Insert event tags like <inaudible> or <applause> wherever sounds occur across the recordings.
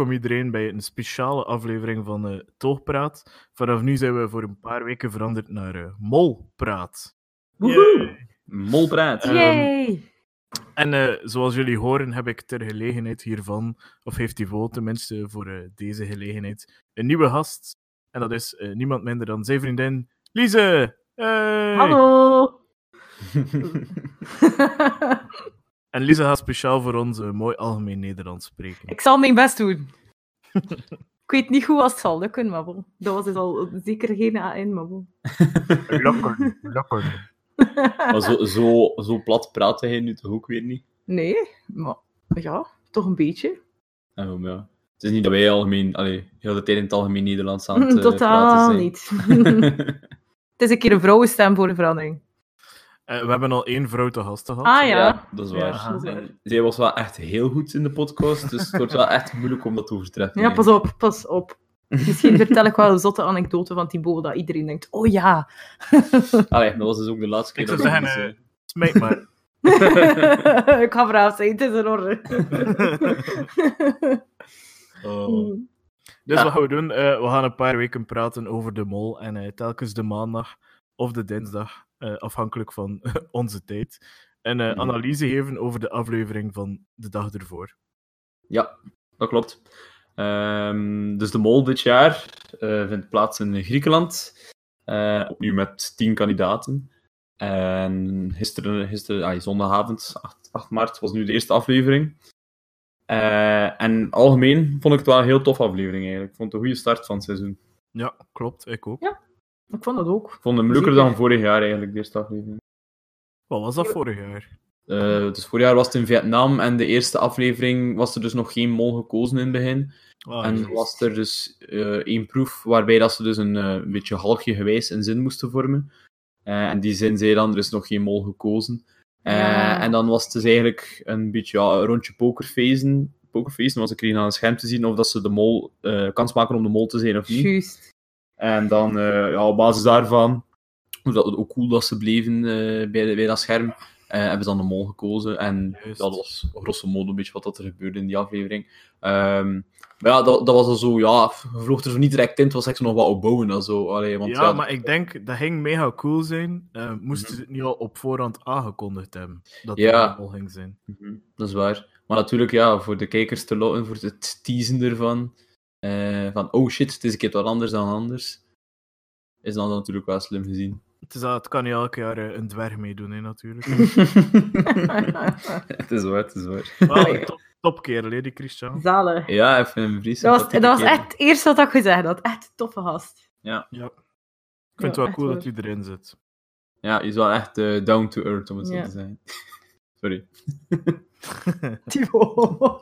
welkom iedereen bij een speciale aflevering van eh Toogpraat. Vanaf nu zijn we voor een paar weken veranderd naar eh, Molpraat. Woehoe! Molpraat. Yay! En eh, zoals jullie horen heb ik ter gelegenheid hiervan, of heeft Thibaut tenminste voor eh, deze gelegenheid, een nieuwe gast. En dat is eh, niemand minder dan zijn vriendin Lise! Hey! Hallo! <laughs> <laughs> En Lise gaat speciaal voor ons eh, mooi algemeen Nederlands spreken. ik zal mijn best doen. <laughs> ik weet niet goed als het zal lukken, maar bon. Dat was dus al zeker geen A1, maar bon. <laughs> Lekker, lekker. <laughs> Maar zo, zo, zo plat praat hij nu toch ook weer niet? Nee, maar ja, toch een beetje. En waarom, ja. Het is niet dat wij algemeen, allee, heel de tijd in het algemeen Nederlands aan het eh, Totaal praten zijn. niet. het is een keer een vrouwenstem voor een verandering. Eh, we hebben al één vrouw te gast gehad. Ah ja. dat is Ja, waar. dat is waar. En Zij was wel echt heel goed in de podcast, dus het wordt wel echt moeilijk om dat te overtreffen. Ja, pas op, pas op. Misschien vertel ik wel een zotte anekdote van Thibaut, dat iedereen denkt, oh ja. <laughs> Allee, dat was dus ook de laatste keer Ik zou dat zeggen, ik eh, Smijt maar. <laughs> ik ga braaf zijn, het is in orde. <laughs> Oh. Dus Ja. wat gaan we doen? Eh, we gaan een paar weken praten over de mol. En eh, telkens de maandag of de dinsdag, afhankelijk van <laughs> onze tijd, een eh, Mhm. analyse geven over de aflevering van de dag ervoor. Ja, dat klopt. Ehm, dus de mol dit jaar eh, vindt plaats in Griekenland. Eh, opnieuw met tien kandidaten. En gisteren, gisteren ah, zondagavond, 8, 8 maart, was nu de eerste aflevering. Eh, en algemeen vond ik het wel een heel tof aflevering eigenlijk. Ik vond het een goede start van het seizoen. Ja, klopt. Ik ook. Ik vond dat ook. Ik vond het leuker Zeker. dan vorig jaar eigenlijk, de eerste aflevering. Wat was dat vorig jaar? Eh, dus vorig jaar was het in Vietnam en de eerste aflevering was er dus nog geen mol gekozen in het begin. Ah, En was er dus eh één proef waarbij dat ze dus een eh, beetje halkje gewijs een zin moesten vormen. Eh, en die zin zei dan, er is nog geen mol gekozen. Eh, Ja. En dan was het dus eigenlijk een beetje ja, een rondje pokerfacen. Pokerfacen was ik kregen aan het scherm te zien of dat ze de mol, eh, kans maken om de mol te zijn of niet. Juist. En dan eh, ja, op basis daarvan, hoe cool dat ze bleven eh, bij, de- bij dat scherm, eh, hebben ze dan de mol gekozen. En ja, Juist. dat was grosso modo een beetje wat dat er gebeurde in die aflevering. Ehm, maar ja, dat, dat was al zo, ja, je vloog er zo niet direct in, het was echt nog wat opbouwen en zo. Allee, want, ja, maar ik denk dat ging mega cool zijn. moesten Mhm. ze het niet al op voorhand aangekondigd hebben dat Ja. het mol ging zijn. Mhm, dat is waar. Maar natuurlijk, ja, voor de kijkers te lokken, voor het teasen ervan, eh, van oh shit, het is een keer wat anders dan anders, is dan natuurlijk wel slim gezien. <laughs> Het, is, het kan niet elk jaar eh, een dwerg meedoen, hè, natuurlijk. <laughs> het is waar, het is waar. Wel, top, top kerel, hè, die Christian. Zalig. Ja, even een vries. Dat was, dat was echt het eerste wat ik gezegd had. Echt een toffe gast. Ja. Ik vind Ja, het wel cool waar. dat hij erin zit. Ja, je is wel echt eh, down to earth, om het zo Ja. te zeggen. <laughs> Sorry. Thibaut.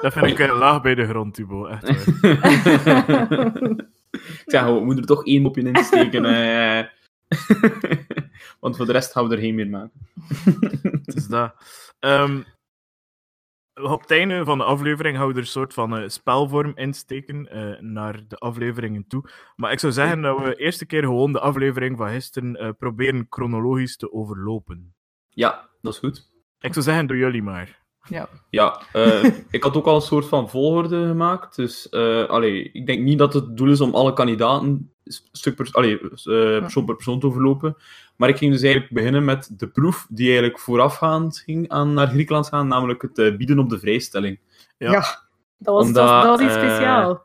Dat vind ik eh, laag bij de grond, Thibaut. Echt waar. <laughs> ik zeg, we moeten er toch één mopje in steken. <laughs> eh. <laughs> Want voor de rest gaan we er geen meer maken. Het is dat. Ehm, op het einde van de aflevering gaan we er een soort van eh, spelvorm insteken eh, naar de afleveringen toe. Maar ik zou zeggen dat we eerste keer gewoon de aflevering van gisteren proberen chronologisch te overlopen. Ja, dat is goed. Ik zou zeggen, doe jullie maar. Ja. Ja, eh, <laughs> ik had ook al een soort van volgorde gemaakt. Dus eh, allee, ik denk niet dat het doel is om alle kandidaten stuk per, allee, eh, persoon per persoon te overlopen. Maar ik ging dus eigenlijk beginnen met de proef die eigenlijk voorafgaand ging aan naar Griekenland gaan, namelijk het bieden op de vrijstelling. Ja. Ja. Dat was, Omdat, dat, was- dat was iets speciaals.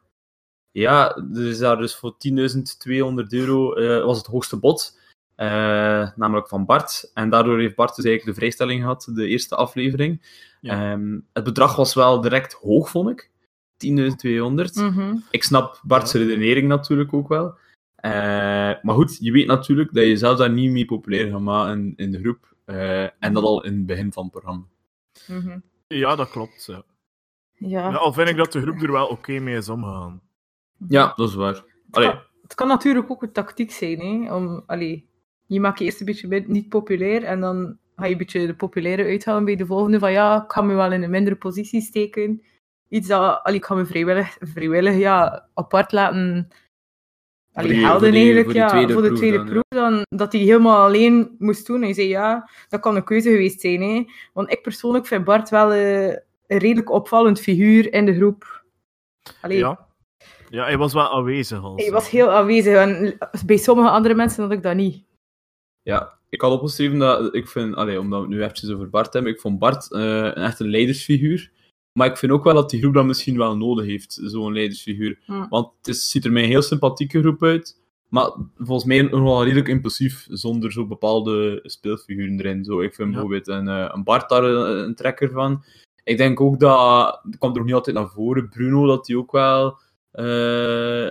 Ja, er is daar dus voor 10.200 euro eh, was het hoogste bod. Eh, namelijk van Bart. En daardoor heeft Bart dus eigenlijk de vrijstelling gehad, de eerste aflevering. Ja. Ehm, het bedrag was wel direct hoog, vond ik. 10.200. Mhm. Ik snap Bart's Ja. redenering natuurlijk ook wel. Eh, maar goed, je weet natuurlijk dat je zelf daar niet mee populair gaat maken in de groep. eh, en dat al in het begin van het programma. Mhm. Ja, dat klopt. Ja. Ja. Ja, al vind ik dat de groep er wel oké mee is omgegaan. Ja, dat is waar. Het, Allee, kan, het kan natuurlijk ook een tactiek zijn, hè? Om, allee, je maakt je eerst een beetje niet populair en dan ga je een beetje de populaire uithalen bij de volgende. Van ja, ik ga me wel in een mindere positie steken. Iets dat, allee, ik ga me vrijwillig, vrijwillig ja, apart laten allee, die- helden voor die- eigenlijk, voor ja, tweede voor de proef tweede dan, proef. Dan, dat hij helemaal alleen moest doen. Hij zei ja, dat kan een keuze geweest zijn. Hè? Want ik persoonlijk vind Bart wel... eh, een redelijk opvallend figuur in de groep. Allee, Ja. ja, hij was wel aanwezig. Hij was heel aanwezig en bij sommige andere mensen had ik dat niet. Ja, ik had opgeschreven dat ik vind, allee, omdat we het nu eventjes over Bart hebben, ik vond Bart eh, een echt een leidersfiguur. Maar ik vind ook wel dat die groep dat misschien wel nodig heeft, zo'n leidersfiguur. Hm. Want het is, ziet er mij een heel sympathieke groep uit, maar volgens mij nog wel redelijk impulsief, zonder zo bepaalde speelfiguren erin. Zo, ik vind Ja. bijvoorbeeld een, eh, een Bart daar een, een trekker van. Ik denk ook dat, het kwam er nog niet altijd naar voren, Bruno, dat hij ook wel, eh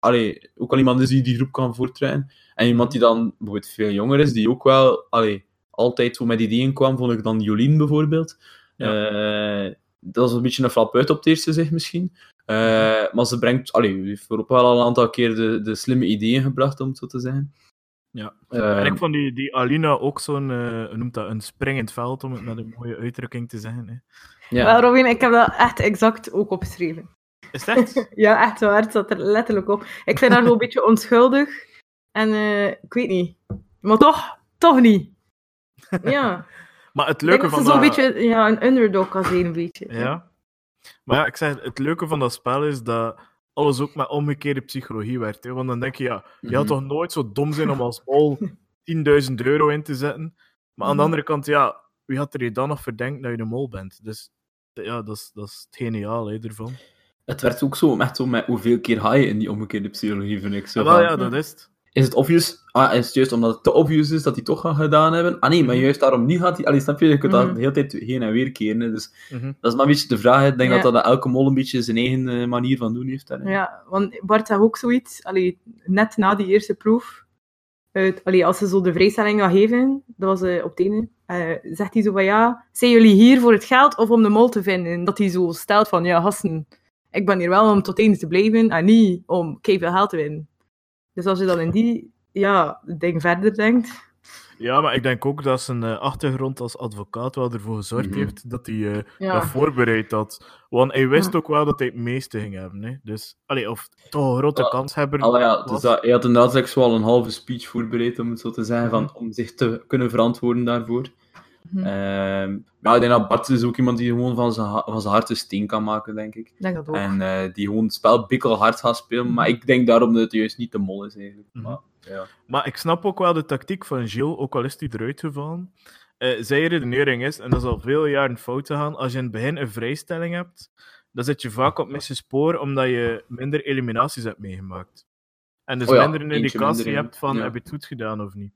allee, ook wel iemand is die die groep kan voortrekken. En iemand die dan bijvoorbeeld veel jonger is, die ook wel allee, altijd zo met ideeën kwam, vond ik dan Jolien bijvoorbeeld. Eh, dat was een beetje een flap uit op het eerste zicht misschien. Eh, maar ze brengt, allee, heeft voorop wel al een aantal keer de, de slimme ideeën gebracht, om het zo te zeggen. Ja. Eh, En ik vond die, die Alina ook zo'n, noemt dat, een springend veld, om het met een mooie uitdrukking te zeggen. Hè. ja. Wel, Robin, ik heb dat echt exact ook opgeschreven. Is het echt? <laughs> Ja, echt waar. Het zat er letterlijk op. Ik vind haar gewoon een beetje onschuldig. En eh, ik weet niet. Maar toch, toch niet. <laughs> Ja. Maar het leuke dat ze van zo'n dat... beetje ja, een underdog kan zijn, een beetje. Ja. Maar ja, ik zeg, het leuke van dat spel is dat alles ook met omgekeerde psychologie werkt. Hè? Want dan denk je, ja, je had Mhm. toch nooit zo dom zijn om als mol 10.000 <laughs> euro in te zetten. Maar aan de Mhm. andere kant, ja, wie had er je dan nog verdenkt dat je een mol bent? Dus ja, dat is, dat is het geniaal hè, ervan. Het werd ook zo, echt zo met hoeveel keer ga je in die omgekeerde psychologie, vind ik. Zo Ja, wel, ja, dat is het. Is het obvious? Ah, is het juist omdat het te obvious is dat die toch gaan gedaan hebben? Ah nee, maar Mhm. juist daarom niet gaat hij... Allee, snap je? Je kunt dat Mhm. de hele tijd heen en weer keren. hè. Dus Mhm. dat is maar een beetje de vraag. hè. Ik denk Ja. dat, dat elke mol een beetje zijn eigen eh, manier van doen heeft. Daarin. Ja, want Bart had ook zoiets, allee, net na die eerste proef, uit, allee, als ze zo de vrijstelling gaan geven, dat was eh, op het ene, eh, zegt hij zo van ja, zijn jullie hier voor het geld of om de mol te vinden? Dat hij zo stelt van ja, gasten, ik ben hier wel om tot eens te blijven en niet om veel geld te winnen. Dus als je dan in die ja, ding verder denkt, Ja, maar ik denk ook dat zijn eh, achtergrond als advocaat wel ervoor gezorgd Mhm. heeft dat hij eh, ja, dat voorbereid had. Want hij wist Ja. ook wel dat hij het meeste ging hebben. Hè. Dus, allee, of toch een grote Ja. kans hebben. Ja, dus dat, hij had inderdaad al een halve speech voorbereid, om het zo te zeggen, van, om zich te kunnen verantwoorden daarvoor. Mhm. Ehm, maar ik denk dat Bart is ook iemand die gewoon van zijn, ha- van zijn hart een steen kan maken, denk ik. denk dat ook. En eh, die gewoon het spel bikkelhard gaat spelen. Maar ik denk daarom dat het juist niet de mol is, eigenlijk. Mhm. Maar, ja. Maar ik snap ook wel de tactiek van Gilles, ook al is hij eruit gevallen. Eh zijn redenering is, en dat is al veel jaren fout gegaan, als je in het begin een vrijstelling hebt, dan zit je vaak op mis spoor omdat je minder eliminaties hebt meegemaakt. En dus Oh ja, minder een indicatie minder, ja. hebt van Ja. heb je het goed gedaan of niet.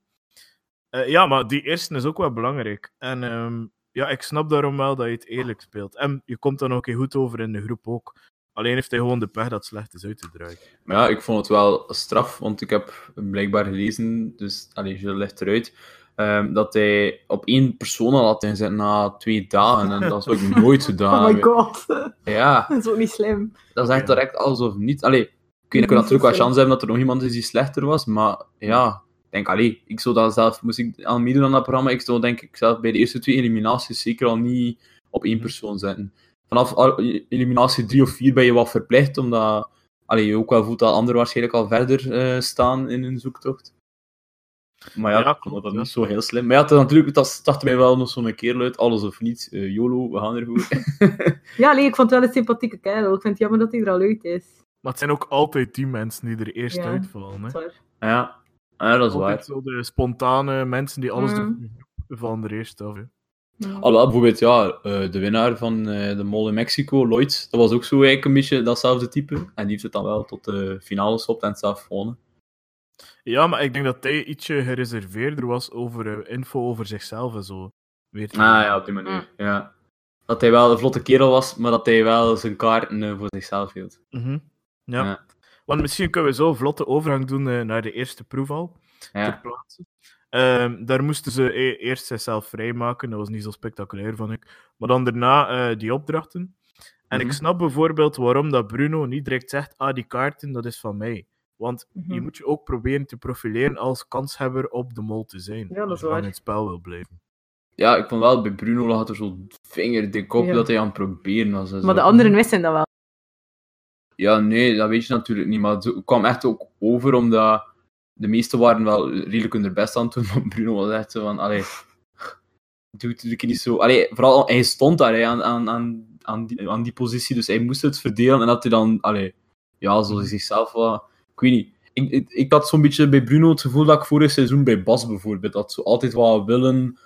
Eh, ja, maar die eerste is ook wel belangrijk. En ehm, ja, ik snap daarom wel dat je het eerlijk speelt. En je komt dan ook heel goed over in de groep ook. Alleen heeft hij gewoon de pech dat het slecht is uitgedraaid. Maar ja, ik vond het wel straf, want ik heb blijkbaar gelezen, dus allee, je legt eruit, ehm, dat hij op één persoon al had ingezet na twee dagen. En dat zou ik <laughs> nooit gedaan oh my god, Ja, <laughs> dat is ook niet slim. dat is echt direct alles of niet. Allee, ik weet natuurlijk wel chance hebben dat er nog iemand is die slechter was, maar ja, denk, allee, ik zou dat zelf, moest ik aan meedoen aan dat programma, ik zou denk ik zelf bij de eerste twee eliminaties zeker al niet op één persoon zetten. Vanaf eliminatie drie of vier ben je wat verplicht, omdat allee, je ook wel voelt dat anderen waarschijnlijk al verder eh, staan in hun zoektocht. Maar ja, Ja, ik vond klopt, dat ja. niet zo heel slim. Maar ja, het, is natuurlijk, dat startte mij wel nog zo'n kerel uit, alles of niets. Eh, YOLO, we gaan ervoor. <laughs> Ja, nee, ik vond het wel een sympathieke kerel. Ik vind het jammer dat hij er al uit is. Maar het zijn ook altijd die mensen die er eerst Ja. uitvallen. Hè. Sorry. ja. Ja, dat is waar. Zo de spontane mensen die alles Mm. doen, vallen er eerst af. Ja. Alhoewel, bijvoorbeeld, ja, eh, de winnaar van eh, de Mol in Mexico, Lloyd, dat was ook zo eigenlijk een beetje datzelfde type. En die heeft het dan wel tot de finale gestopt en het zelf gewonnen. Ja, maar ik denk dat hij ietsje gereserveerder was over eh, info over zichzelf en zo. Weer te Ah ja, op die manier. Ja. Dat hij wel een vlotte kerel was, maar dat hij wel zijn kaarten voor zichzelf hield. Mhm. ja. Ja. Want misschien kunnen we zo een vlotte overgang doen eh, naar de eerste proef al, ter Ja. plaatse. Ehm, daar moesten ze e- eerst zichzelf vrijmaken, dat was niet zo spectaculair, vond ik. Maar dan daarna eh, die opdrachten. En ik Mhm. snap bijvoorbeeld waarom dat Bruno niet direct zegt, ah, die kaarten, dat is van mij. Want je Mhm. moet je ook proberen te profileren als kanshebber op de mol te zijn. Ja, dat is als je waar. in het spel wil blijven. ja, ik vond wel, bij Bruno lag er zo vingerdik op Ja. dat hij aan het proberen was. en Maar zo. de anderen wisten dat wel. Ja, nee, dat weet je natuurlijk niet. Maar het kwam echt ook over omdat de meesten waren wel redelijk hun best aan het doen. <laughs> Bruno was echt zo van, allee, doe het niet zo. Allee, vooral, hij stond daar hè, aan, aan, aan, die, aan die positie, dus hij moest het verdelen en dat hij dan, allee, ja, zo zichzelf wat, ik weet niet. Ik, ik, had zo'n beetje bij Bruno het gevoel dat ik vorig seizoen bij Bas bijvoorbeeld, dat zo altijd wat willen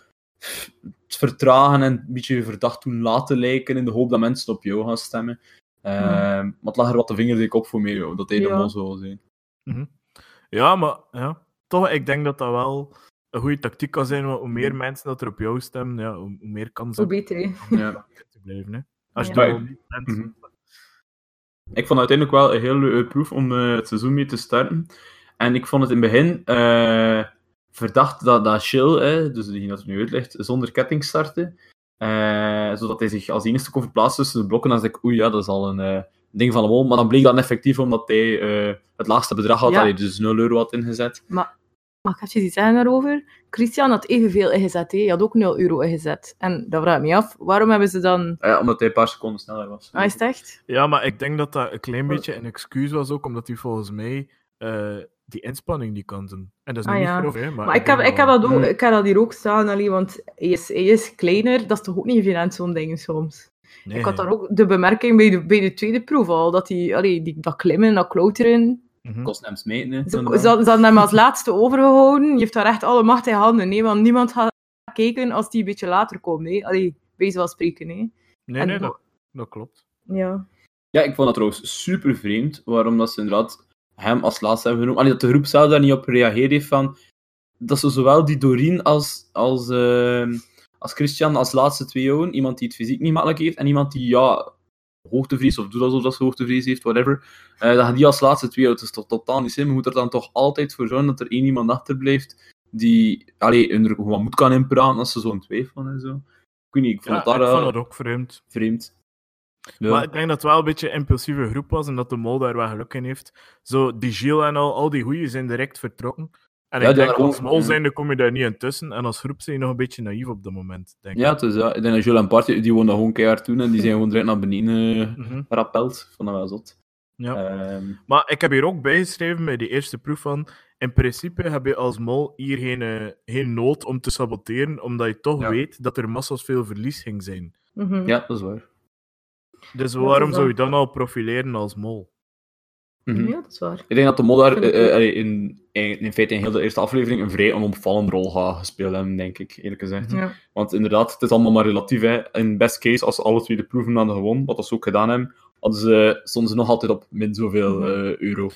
vertragen en een beetje verdacht doen laten lijken in de hoop dat mensen op jou gaan stemmen. Eh, Maar het lag er wat de vingerdik op voor mij, dat hij Ja. helemaal zo zou zijn. Ja, maar ja, toch, ik denk dat dat wel een goede tactiek kan zijn, want hoe meer mensen dat er op jou stemmen, ja, hoe, hoe meer kans Hoe beter, hè. <laughs> Ja. te blijven. Hè. Als je Ja. bent. Mhm. Ik vond het uiteindelijk wel een heel leuke proef om eh, het seizoen mee te starten. En ik vond het in het begin eh, verdacht dat, dat Shill, hè, dus die dat er nu uitlegt, zonder ketting startte. Eh, zodat hij zich als enige kon verplaatsen tussen de blokken. Dan dacht ik, oei, ja, dat is al een eh, ding van hem mol. Maar dan bleek dat effectief omdat hij eh, het laagste bedrag had, Ja. dat hij dus 0 euro had ingezet. Mag ik even iets zeggen daarover? Christian had evenveel ingezet, hè. Hij had ook 0 euro ingezet. En dat vraag ik me af, waarom hebben ze dan... Ah ja, omdat hij een paar seconden sneller was. Ah, is het echt? Ja, maar ik denk dat dat een klein beetje een excuus was ook, omdat hij volgens mij eh, die inspanning niet kan doen. En dat is nu Ah, niet ja. grof, hè. Maar, Maar ik heb, ik, heb dat ook, Mm. ik heb dat hier ook staan, allee, want hij is, hij is kleiner. Dat is toch ook niet evident, zo'n ding soms. Nee, Ik had daar ook de bemerking bij de, bij de tweede proef al, dat hij, allee, die, dat klimmen, dat klauteren... Mhm. kost hem smeten. hè, Ze, ze, ze hadden hem als laatste overgehouden. Je heeft daar echt alle macht in handen, nee, want niemand gaat kijken als die een beetje later komt. Nee. Allee, wees wel spreken. Hè. Nee, En- nee, dat, dat klopt. Ja. Ja, ik vond dat trouwens super vreemd, waarom dat ze inderdaad hem als laatste hebben genoemd. Allee, dat de groep zelf daar niet op gereageerd heeft van... Dat ze zowel die Doreen als, als, ehm, als Christian als laatste twee houden. Iemand die het fysiek niet makkelijk heeft en iemand die, ja, hoogtevrees of doet alsof dat ze hoogtevrees heeft, whatever. eh, dat die als laatste twee houdt. Dat is toch totaal niet zin. Je moet er dan toch altijd voor zorgen dat er één iemand achterblijft die, allee, hun er gewoon moed kan inpraten als ze zo'n twijfelen en zo. Ik weet niet, ik vond Ja, het daar ik vond eh, dat ook vreemd. vreemd. Ja. Maar ik denk dat het wel een beetje een impulsieve groep was en dat de mol daar wel geluk in heeft. Zo, die Gilles en al, al die goeie zijn direct vertrokken. En Ja, ik die denk, als mol zijnde kom je daar niet in tussen. En als groep zijn je nog een beetje naïef op dat moment, denk ik. Ja, het is, ja, ik denk dat Jules en Party, die woonden gewoon keihard toen en die <laughs> zijn gewoon direct naar beneden eh, Mhm. rappeld. Ik vond dat wel zot. Ja. Ehm, Maar ik heb hier ook bijgeschreven bij die eerste proef van... In principe heb je als mol hier geen, eh, geen nood om te saboteren, omdat je toch Ja. weet dat er massas veel verlies ging zijn. Mhm. ja, dat is waar. Dus Ja, waarom zou je dan al profileren als mol? Mhm. Ja, dat is waar. Ik denk dat de mod daar eh, in, in, in feite in heel de eerste aflevering een vrij onopvallende rol gaat gespeeld hebben, denk ik, eerlijk gezegd. Ja. Want inderdaad, het is allemaal maar relatief. Hè. In best case, als ze alle twee de proeven hadden gewonnen, wat ze ook gedaan hebben, hadden ze, stonden ze nog altijd op min zoveel Mhm. eh, euro.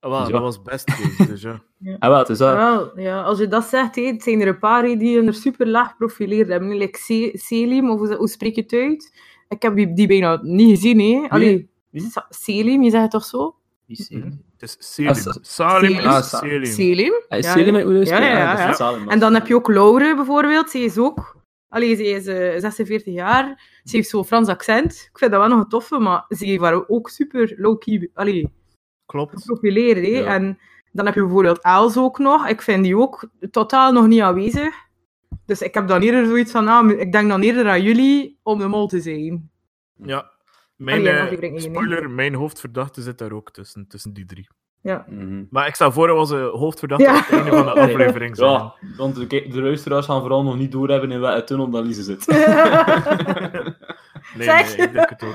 Ah, wel, Dus ja. Dat was best case, dus ja. <laughs> En wel, het is dat. Wel, ja, als je dat zegt, het zijn er een paar die er super laag profileerd hebben. Like Selim, of hoe, hoe spreek je het uit? Ik heb die, die bijna niet gezien. Hè. Allee, Wie? Selim, je zegt het toch zo? Mhm. Het is Selim. Sa- Salim Selim. is Ah, Selim. Selim. Hij is Ja, Selim ja. uit Oederspeer? Ja, ja, ja, Ah, En dan heb je ook Laure bijvoorbeeld. Zij is ook... Allee, zij is eh, 46 jaar. Ze heeft zo'n Frans accent. Ik vind dat wel nog een toffe, maar ze waren ook super low-key allee, Klopt. geprofileerd. Hè. Ja. En dan heb je bijvoorbeeld Els ook nog. Ik vind die ook totaal nog niet aanwezig. Dus ik heb dan eerder zoiets van... Ah, ik denk dan eerder aan jullie om de mol te zijn. Ja. Mijn, Allee, eh, spoiler, mijn hoofdverdachte zit daar ook tussen, tussen die drie. Ja. Mhm. Maar ik sta voor, dat was een hoofdverdachte Ja. op het einde van de <laughs> aflevering. zijn. Ja, want de, de luisteraars gaan vooral nog niet doorhebben in welke tunnel dat Lise zit. <laughs> Nee, Zeg. nee, ik denk het ook.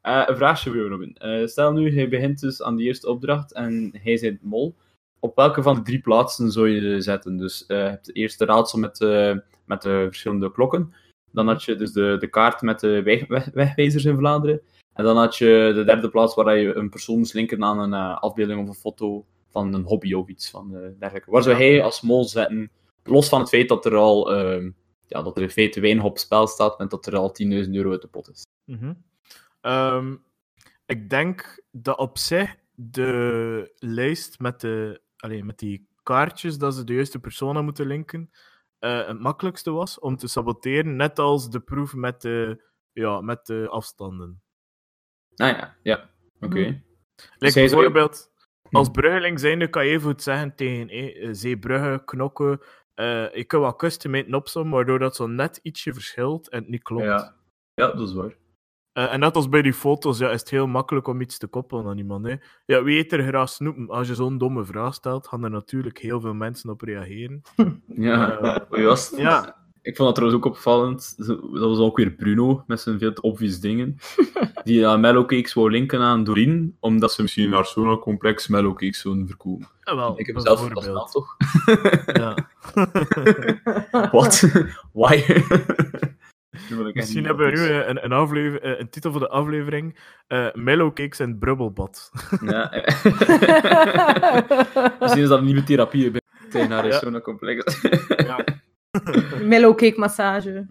Eh, een vraagje voor jou, Robin. Eh, stel nu, hij begint dus aan de eerste opdracht en hij zit mol. Op welke van de drie plaatsen zou je zetten? Dus eh, je hebt het eerste raadsel met, eh, met de verschillende klokken. Dan had je dus de, de kaart met de weg, weg- wegwijzers in Vlaanderen. En dan had je de derde plaats waar je een persoon moest linken aan een eh, afbeelding of een foto van een hobby of iets van eh, dergelijke. Waar zou hij als mol zetten? Los van het feit dat er al ehm, ja, dat er in feite weinig op spel staat en dat er al 10.000 euro uit de pot is. Mhm. Ehm, ik denk dat op zich de lijst met, de, allee, met die kaartjes dat ze de juiste personen moeten linken eh, het makkelijkste was om te saboteren, net als de proef met de, ja, met de afstanden. Nou ja, ja. Oké. Mhm. Like Zij zou- bijvoorbeeld, Hm. als bruggeling zijnde kan je even goed zeggen tegen eh, Zeebrugge, Knokken, eh, ik kan wat customate opzommen, waardoor dat zo net ietsje verschilt en het niet klopt. Ja. ja, dat is waar. Eh, en net als bij die foto's, ja, is het heel makkelijk om iets te koppelen aan iemand. Hè. Ja, wie eet er graag snoepen? Als je zo'n domme vraag stelt, gaan er natuurlijk heel veel mensen op reageren. <laughs> Ja, Eh, was? Ja, Ik vond dat trouwens ook opvallend. Dat was ook weer Bruno met zijn veel te obvious dingen. <laughs> Die aan mellowcakes wou linken aan Doreen, omdat ze misschien naar zo'n complex mellowcakes zouden verkopen. Ja, wel, Ik heb zelf bijvoorbeeld. verrast, toch? Ja. <laughs> Wat? Why? Echt Misschien hebben we nu een, een, aflever- eh, een titel voor de aflevering: eh Mellowcakes en Brubbelbad. Ja. <laughs> <laughs> Misschien is dat een nieuwe therapie bij tegen naar Ja. zo'n complex. ja. <laughs> Mellowcake massage.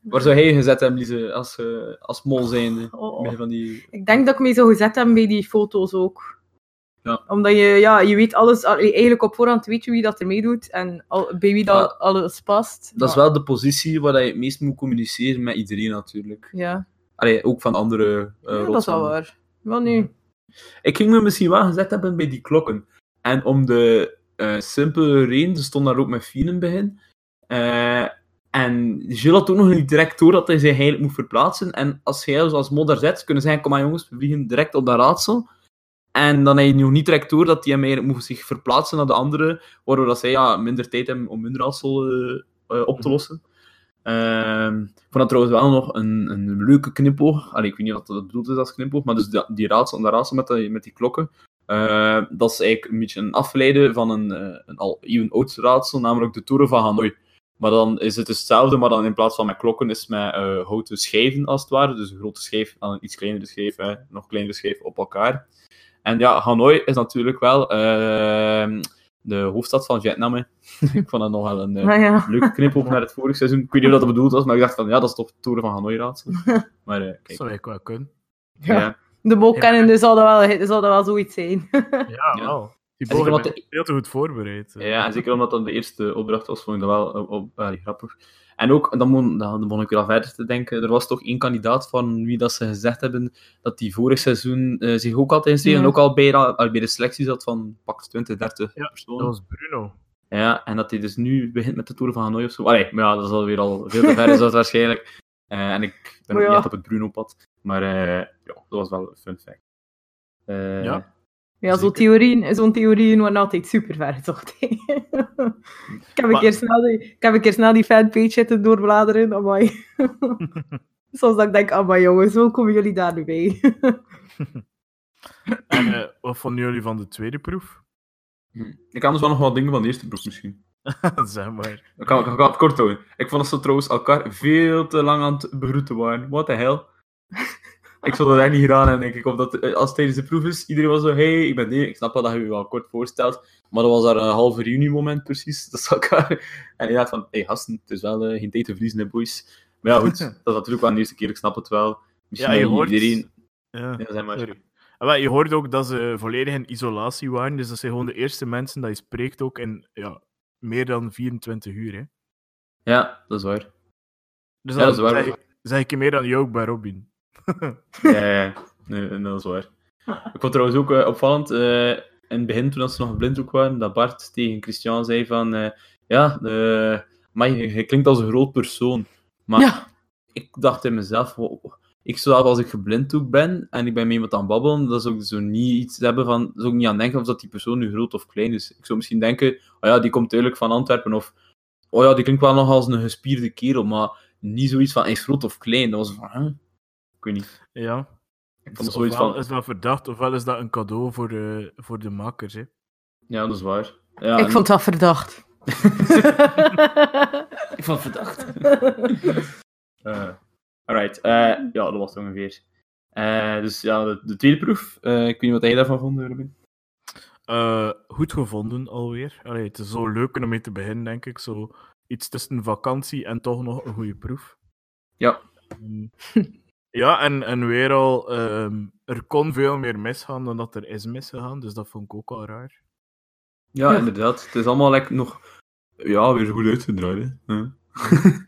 Waar zou hij gezet hebben, Lise, als, eh, als mol zijnde? Oh. Bij van die... Ik denk dat ik me zo gezet heb bij die foto's ook. Ja. Omdat je, ja, je weet alles, eigenlijk op voorhand weet je wie dat er meedoet en al, bij wie dat Ja. alles past. Dat is wel de positie waar je het meest moet communiceren met iedereen, natuurlijk. Ja, Allee, ook van andere ja dat is wel waar. Wel nu. Ik ging me misschien wel gezet hebben bij die klokken. En om de eh, simpele reden, ze stond daar ook met vier in het begin. Eh, en Gilles had ook nog niet direct door dat hij zich eigenlijk moet verplaatsen. En als jij ons als mod daar zet, kunnen zeggen, kom maar jongens, we vliegen direct op dat raadsel. En dan heb je nog niet direct door dat hij hem eigenlijk moet zich verplaatsen naar de andere, waardoor dat zij ja, minder tijd hebben om hun raadsel eh, eh, op te lossen. Ehm, ik vond dat trouwens wel nog een, een leuke knipoog. Allee, ik weet niet of dat bedoeld is als knipoog, maar dus die, die raadsel, dat raadsel met, die, met die klokken, eh, dat is eigenlijk een beetje een afleiden van een, een al even oud raadsel, namelijk de Toren van Hanoi. Maar dan is het dus hetzelfde, maar dan in plaats van met klokken is het met eh, houten schijven, als het ware. Dus een grote schijf aan een iets kleinere schijf, hè, nog kleinere schijf op elkaar. En ja, Hanoi is natuurlijk wel eh, de hoofdstad van Vietnam. hè. <laughs> ik vond dat nog wel een... eh, Nou ja. leuke knipoog naar het vorige seizoen. Ik weet niet of dat bedoeld was, maar ik dacht van, ja, dat is toch de Toren van Hanoi raadsel. <laughs> Maar eh, Dat kijk, zou ik wel kunnen. Ja. ja. De mol Ja. kennende zal dat wel, zal dat wel zoiets zijn. <laughs> Ja, wel. Die En zeker bogen omdat zijn veel te goed voorbereid. eh. Ja, en zeker omdat dat de eerste opdracht was, vond ik dat wel op, op, grappig. En ook, dan, mon, dan begon ik weer al verder te denken, er was toch één kandidaat van wie dat ze gezegd hebben dat die vorig seizoen eh, zich ook had ingeschreven Ja. en ook al bij, da- al bij de selectie zat van pak 20, 30 Ja, personen. Dat was Bruno. Ja, en dat hij dus nu begint met de Tour van Hanoi of zo. Allee, maar ja, dat is alweer al veel te ver, is dat <laughs> waarschijnlijk. Eh, en ik ben ook ja. niet echt op het Bruno-pad. Maar eh, ja, dat was wel een fun fact. Ja. Ja, zo'n theorieën, zo'n theorieën worden altijd super ver gezocht. hè. <laughs> ik, heb een Maar- keer snel die, ik heb een keer snel die fanpage zitten doorbladeren. Amai. <laughs> Soms dat ik denk, amai jongens, hoe komen jullie daar nu bij? <laughs> En eh, wat vonden jullie van de tweede proef? Ik kan dus wel nog wat dingen van de eerste proef misschien. zeg maar. Ik kan, ik kan het kort houden. Ik vond dat ze trouwens elkaar veel te lang aan het begroeten waren. What the hell? Ik zou dat echt niet gedaan hebben, denk ik. Of dat, eh, als het tijdens de proef is, iedereen was zo, hey, ik ben hier. Ik snap wel dat je je wel kort voorstelt. Maar dat was daar een halve reuniemoment precies. <laughs> Dat ze elkaar... En dacht van, hey gasten, het is wel eh, geen tijd te verliezen, hè, boys. Maar ja, goed. <laughs> dat is natuurlijk wel de eerste keer. Ik snap het wel. Misschien Ja, je hoort... iedereen... Ja. Ja, zeg maar. Sorry. Ah, je hoort ook dat ze volledig in isolatie waren, dus dat zijn gewoon de eerste mensen dat je spreekt ook in ja, meer dan 24 uur. Hè. Ja, dat is waar. Dus Ja, dat is waar. Zeg, zeg ik meer dan jou ook bij Robin. <laughs> Ja. Nee, dat is waar. Ik vond trouwens ook eh, opvallend, eh, in het begin, toen ze nog blinddoek waren, dat Bart tegen Christian zei van, eh, ja, maar je, je klinkt als een groot persoon. Maar Ja. ik dacht in mezelf, wow, ik zou als ik geblinddoek ben en ik ben met iemand aan het babbelen, dat zou ik zo niet iets hebben van, zou ik niet aan denken of dat die persoon nu groot of klein is. Ik zou misschien denken, oh ja, die komt duidelijk van Antwerpen, of oh ja, die klinkt wel nog als een gespierde kerel, maar niet zoiets van, hij is groot of klein. Dat was van, huh? Ik weet niet. Ja. Ik vond Dus het zoiets ofwel van, is dat verdacht, ofwel is dat een cadeau voor, eh, voor de makers. Hè. Ja, dat is waar. Ja, ik en- vond dat verdacht. <laughs> ik vond het verdacht. <laughs> Eh, alright, eh, ja, dat was het ongeveer. Eh, dus ja, de, de tweede proef. Eh, ik weet niet wat jij daarvan vond, Robin. Eh, goed gevonden alweer. Allee, het is zo leuk om mee te beginnen, denk ik. Zo iets tussen vakantie en toch nog een goede proef. Ja. Ehm, <laughs> ja, en, en weer al, ehm, er kon veel meer misgaan dan dat er is misgegaan, dus dat vond ik ook al raar. Ja, inderdaad. Het is allemaal like, nog ja, weer goed uitgedraaid. Hè? Ja. <laughs>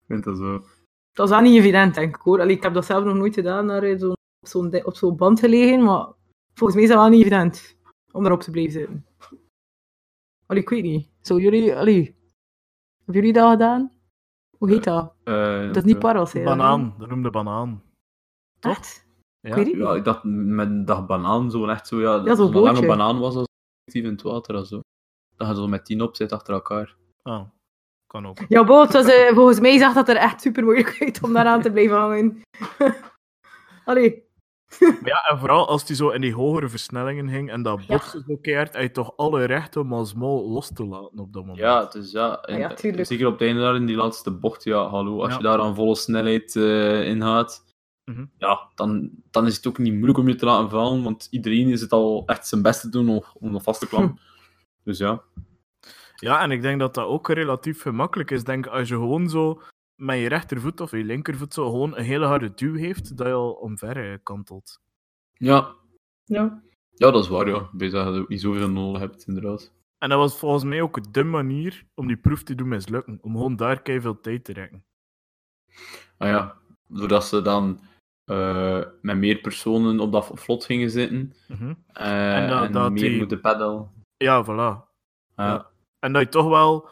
ik vind dat zo. Dat is wel niet evident, denk ik hoor. Allee, ik heb dat zelf nog nooit gedaan, naar eh, zo'n- op zo'n zo'n band gelegen, maar volgens mij is dat wel niet evident om erop te blijven zitten. Allee, ik weet niet. Zo, jullie, allee, hebben jullie dat gedaan? Hoe heet dat? Eh, Dat is niet eh, parels, hè? Banaan, dat noemde banaan. Echt? Ja. Ik Ja, ik dacht met een dag banaan, zo echt zo, ja, Ja, zo'n zo'n lange banaan was als actief in het water of zo. Dat je zo met tien op zit achter elkaar. Ah. Ik kan ook. Ja, bo, was, eh, volgens mij zag dat er echt super moeilijk <laughs> uit om daaraan te blijven hangen. <laughs> Allee. Maar ja, en vooral als hij zo in die hogere versnellingen ging en dat botsen zo had je toch alle recht om als mol los te laten op dat moment. Ja, dus ja. en- ja, tuurlijk. zeker op het einde daar in die laatste bocht, ja, hallo. Als Ja. je daar aan volle snelheid eh in gaat, Mhm. ja, dan, dan is het ook niet moeilijk om je te laten vallen, want iedereen is het al echt zijn best te doen om, om dat vast te klampen. <laughs> Dus ja. Ja, en ik denk dat dat ook relatief gemakkelijk is. Denk als je gewoon zo met je rechtervoet of je linkervoet zo gewoon een hele harde duw heeft, dat je al omver eh, kantelt. Ja. Ja. ja, dat is waar, ja. Bij dat je ook niet zoveel nodig hebt, inderdaad. En dat was volgens mij ook de manier om die proef te doen mislukken. Om gewoon daar veel tijd te rekken. Ah ja, doordat ze dan eh, met meer personen op dat vlot gingen zitten. Mhm. eh, En dat- en dat meer die- moeten pedal. Ja, voilà. Ja. Ja. En dat je toch wel,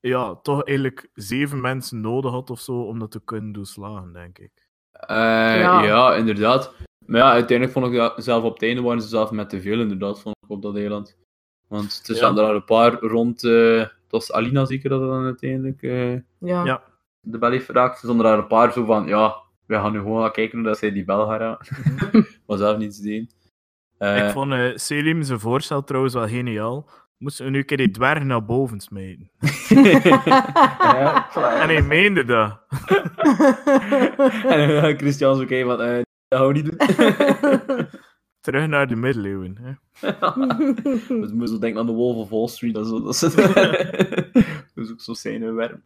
ja, toch eigenlijk zeven mensen nodig had of zo om dat te kunnen doorslagen, denk ik. Eh, Ja. ja. inderdaad. Maar ja, uiteindelijk vond ik dat zelf op het einde waren ze zelf met te veel, inderdaad, vond ik op dat eiland. Want er Ja. zaten er een paar rond. eh het was Alina zeker dat het dan uiteindelijk eh, Ja. Ja. de bel heeft geraakt. Er stonden er een paar zo van, ja, we gaan nu gewoon gaan kijken hoe dat zij die bel gaan raken. <laughs> maar zelf niets deed. Eh, ik vond eh Selim zijn voorstel trouwens wel geniaal. Moesten we nu een keer die dwerg naar boven smijten. ja, En hij meende dat. en dan Christian zo kijken van, eh, dat gaan we niet doen. <laughs> Terug naar de middeleeuwen. Hè. <laughs> Dus moet zo denken aan de Wolf of Wall Street. Dat is, dat is, dat is ook zo zijn werk.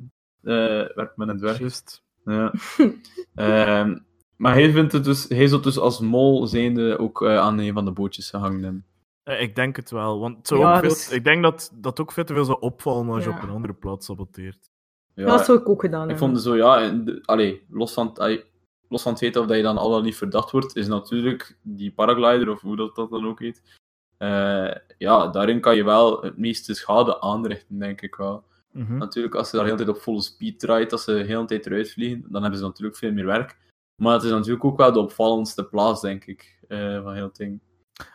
eh werk met een dwerg. Ja. Ehm, maar hij vindt het dus, hij zou dus als mol zijnde ook eh, aan een van de bootjes gehangen hebben. Eh, ik denk het wel. Want het zou Ja, ook veel, ik denk dat dat ook veel te veel zou opvallen als je Ja. op een andere plaats saboteert. Ja, dat zou ik ook gedaan ik hebben. vond het zo, ja, en de- allee, los, van, het- allee, los van het feit of dat je dan al dan niet verdacht wordt, is natuurlijk die paraglider, of hoe dat, dat dan ook heet. eh, ja, daarin kan je wel het meeste schade aanrichten, denk ik wel. Mhm. Natuurlijk, als ze daar de hele tijd op volle speed draait, als ze de hele tijd eruit vliegen, dan hebben ze natuurlijk veel meer werk. Maar het is natuurlijk ook wel de opvallendste plaats, denk ik, eh, van heel het ding.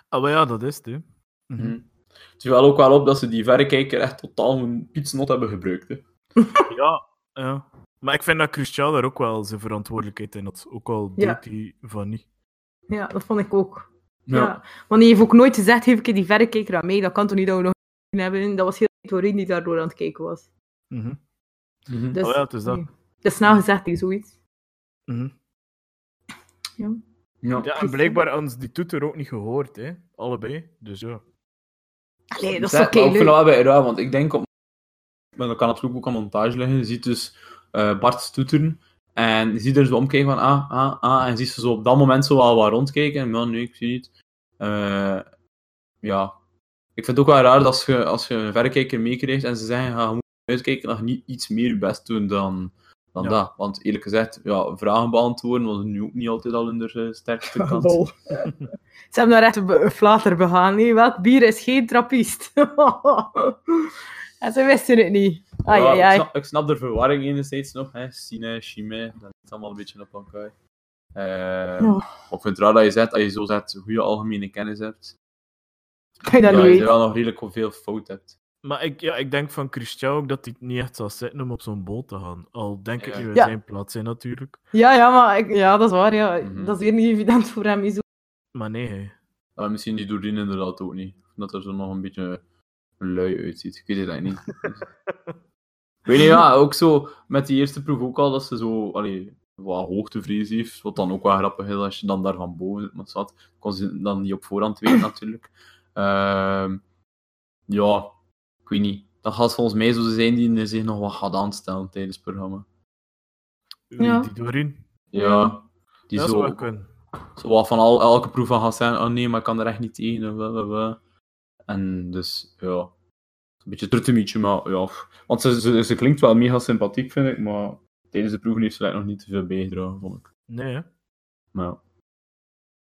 Ah, maar ja, dat is het. Hè. Mhm. Mhm. Het viel ook wel op dat ze die verrekijker echt totaal een pietsnot hebben gebruikt. Hè. <laughs> Ja, ja. Maar ik vind dat Christian daar ook wel zijn verantwoordelijkheid in had. Ook al Ja. deed hij van niet. Ja, dat vond ik ook. Ja. Ja. Want hij heeft ook nooit gezegd, geef ik die verrekijker aan mij. Dat kan toch niet dat we nog een hebben. Dat was heel Torin die daardoor aan het kijken was. Mhm. Mhm. Dus, Oh ja, het is dat. nee. Dat is snel gezegd, hij zoiets. Mhm. Ja. Ja. Ja, en blijkbaar hadden ze die toeter ook niet gehoord, hè? Allebei. Dus ja. Allee, dat is oké. maar ik vind dat wel bij raar, want ik denk op... Maar dat kan natuurlijk ook aan montage liggen. Je ziet dus eh, Bart stoeteren. En je ziet er zo omkijken van, ah, ah, ah. En je ziet ze zo op dat moment zo wel wat rondkijken. En man, nee, ik zie niet. Eh, ja. Ik vind het ook wel raar dat als je, als je een verrekijker meekrijgt en ze zeggen, ja, je moet uitkijken, dat je niet iets meer best doen dan, dan Ja. dat. Want eerlijk gezegd, ja, vragen beantwoorden was nu ook niet altijd al hun eh, sterkste <laughs> kant. <laughs> Ze hebben daar echt een een flater begaan. Nee, welk bier is geen trappist? <laughs> en ze wisten het niet. Ai, Ja, ai, ik, ai. snap, ik snap de verwarring enerzijds nog. Hè. Sine, chimie, dat is allemaal een beetje op elkaar. Eh, maar Ik vind het raar dat je zegt, als je zo zegt, goede algemene kennis hebt, Kan je dat niet je wel nog redelijk veel fout hebt. Maar ik, ja, ik denk van Christian ook dat hij het niet echt zal zitten om op zo'n boot te gaan. Al denk ik nu in Ja. zijn plaats zijn natuurlijk. Ja, ja, maar ik, ja, dat is waar. Ja. Mhm. Dat is weer niet evident voor hem. Zo. Maar nee, hè. Misschien die Doordien inderdaad ook niet. Dat er zo nog een beetje lui uitziet. Ik weet het eigenlijk niet. <laughs> ik weet niet, ja, ook zo met die eerste proef ook al dat ze zo allee, wat hoogtevrees heeft. Wat dan ook wel grappig is als je dan daar van boven zit. Maar zat, kon ze dan niet op voorhand weten natuurlijk. Ehm, ja, ik weet niet. Dat gaat volgens mij zo zijn die zich nog wat gaat aanstellen tijdens het programma. Ja. die doorin. Ja, Ja. die dat zo, zou wel kunnen. zo wat van al, elke proef van gaat zijn, oh nee, maar ik kan er echt niet tegen. En dus, ja. Een beetje truttemietje, maar ja. Want ze, ze, ze klinkt wel mega sympathiek, vind ik, maar tijdens de proeven heeft ze nog niet te veel bijgedragen, vond ik. Nee, hè. Maar ja,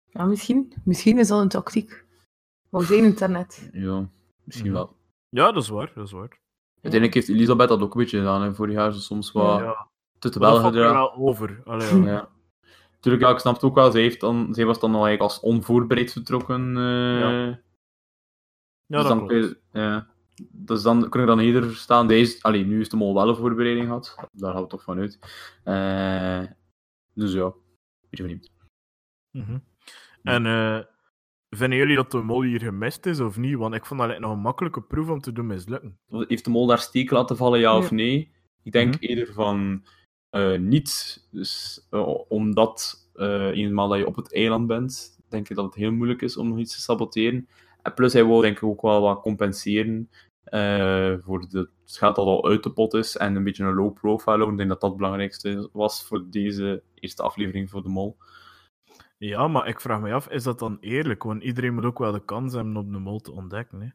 Ja, misschien. Misschien is dat een tactiek. Maar we zijn internet. ja misschien Mhm. wel. Ja, dat is waar. Dat is waar. Uiteindelijk heeft Elisabeth dat ook een beetje gedaan, hè. vorig jaar ze soms wat ja. te te wel wel over. Allee, ja. Tuurlijk, ja, ik snap het ook wel. Zij, heeft dan, zij was dan eigenlijk als onvoorbereid vertrokken. eh, Ja. Ja, dus dat dan je- ja. dus dan kun je dan eerder staan. Deze, allee, nu is de mol wel een voorbereiding gehad. Daar het toch van uit. Eh, dus ja, beetje benieuwd. Mhm. En eh, vinden jullie dat de mol hier gemist is of niet? Want ik vond dat nog een makkelijke proef om te doen mislukken. Heeft de mol daar steek laten vallen, ja of nee? Ik denk Mhm. eerder van eh, niet. Dus, eh, omdat eh, eenmaal dat je op het eiland bent, denk ik dat het heel moeilijk is om nog iets te saboteren. En plus, hij wil denk ik ook wel wat compenseren eh, voor de, het geld dat al uit de pot is en een beetje een low profile. Ik denk dat dat het belangrijkste was voor deze eerste aflevering voor de mol. Ja, maar ik vraag me af, is dat dan eerlijk? Want iedereen moet ook wel de kans hebben om de mol te ontdekken. Hè?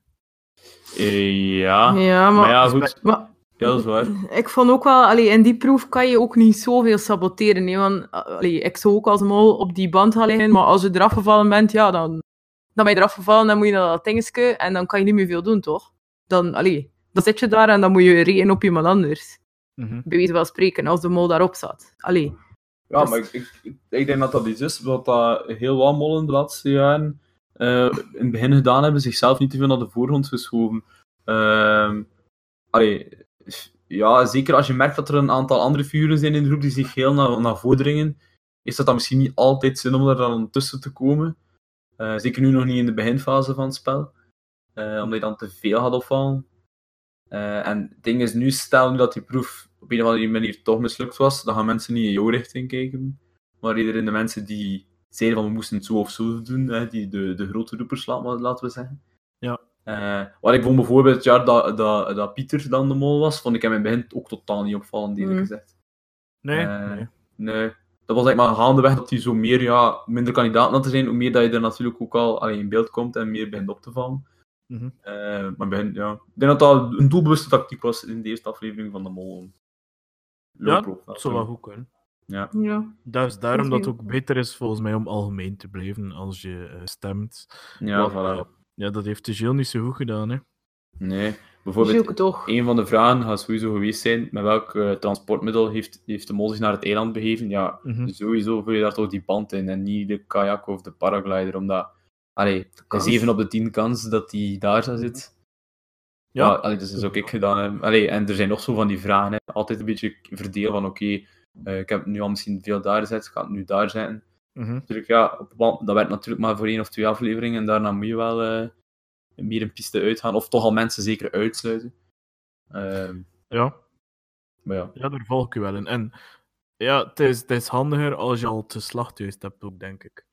Eh, ja. Ja, maar, maar ja, goed. maar Ja, dat is waar. ik vond ook wel, allee, in die proef kan je ook niet zoveel saboteren. hè, want allee, ik zou ook als mol op die band gaan liggen, maar als je eraf gevallen bent, ja, dan, dan ben je eraf gevallen, dan moet je naar dat dingetje en dan kan je niet meer veel doen, toch? Dan, allee, dan zit je daar en dan moet je rekenen op iemand anders. Mhm. Bij wijze van spreken, als de mol daarop zat. Allee. Ja, Dus- maar ik, ik, ik denk dat dat iets is wat dat heel wat mollen de laatste jaren eh, in het begin gedaan hebben, zichzelf niet te veel naar de voorgrond geschoven. Allee, ja, zeker als je merkt dat er een aantal andere figuren zijn in de groep die zich heel naar, naar voren dringen, is dat dan misschien niet altijd zin om er dan tussen te komen. Eh, zeker nu nog niet in de beginfase van het spel. Eh, omdat je dan te veel gaat opvallen. En het ding is nu, stel nu dat die proef op een of andere manier toch mislukt was, dan gaan mensen niet in jouw richting kijken, maar eerder in de mensen die zeiden van we moesten het zo of zo doen, hè, die de, de grote roepers, laten we zeggen. Ja. Eh, wat ik vond bijvoorbeeld het jaar dat, dat, dat Pieter dan de mol was, vond ik hem in het begin ook totaal niet opvallend, eerlijk Mm. gezegd. Nee, Eh, nee. Nee, dat was eigenlijk maar gaandeweg dat hij zo meer, ja, minder kandidaten had te zijn, hoe meer dat je er natuurlijk ook al alleen in beeld komt en meer begint op te vallen. Mhm. Eh, maar begin, ja. Ik denk dat dat een doelbewuste tactiek was in de eerste aflevering van de Mol. Ja, dat zou wel goed kunnen. Ja. Ja. Dat is daarom dat het ook beter is volgens mij om algemeen te blijven als je eh, stemt. Ja, voilà. Ja, dat heeft de Gilles niet zo goed gedaan. Hè? Nee, bijvoorbeeld, toch. een van de vragen gaat sowieso geweest zijn, met welk eh, transportmiddel heeft, heeft de Mol zich naar het eiland begeven? Ja, Mhm. sowieso vul je daar toch die band in en niet de kajak of de paraglider, omdat... Allee, Kans. 7 op de 10 kans dat die daar zou zitten. Ja, Ja, allee, dus dat is ook ik gedaan. Hè. Allee, en er zijn nog zo van die vragen. Hè. Altijd een beetje verdelen van, oké, eh, ik heb nu al misschien veel daar gezet, ik ga het nu daar zetten. Mhm. Natuurlijk, ja, op, dat werd natuurlijk maar voor één of twee afleveringen en daarna moet je wel eh, meer een piste uitgaan, of toch al mensen zeker uitsluiten. Ehm, ja. maar ja. ja, daar volg ik je wel in. En ja, het is, het is handiger als je al te slachtjuist hebt, ook, denk ik.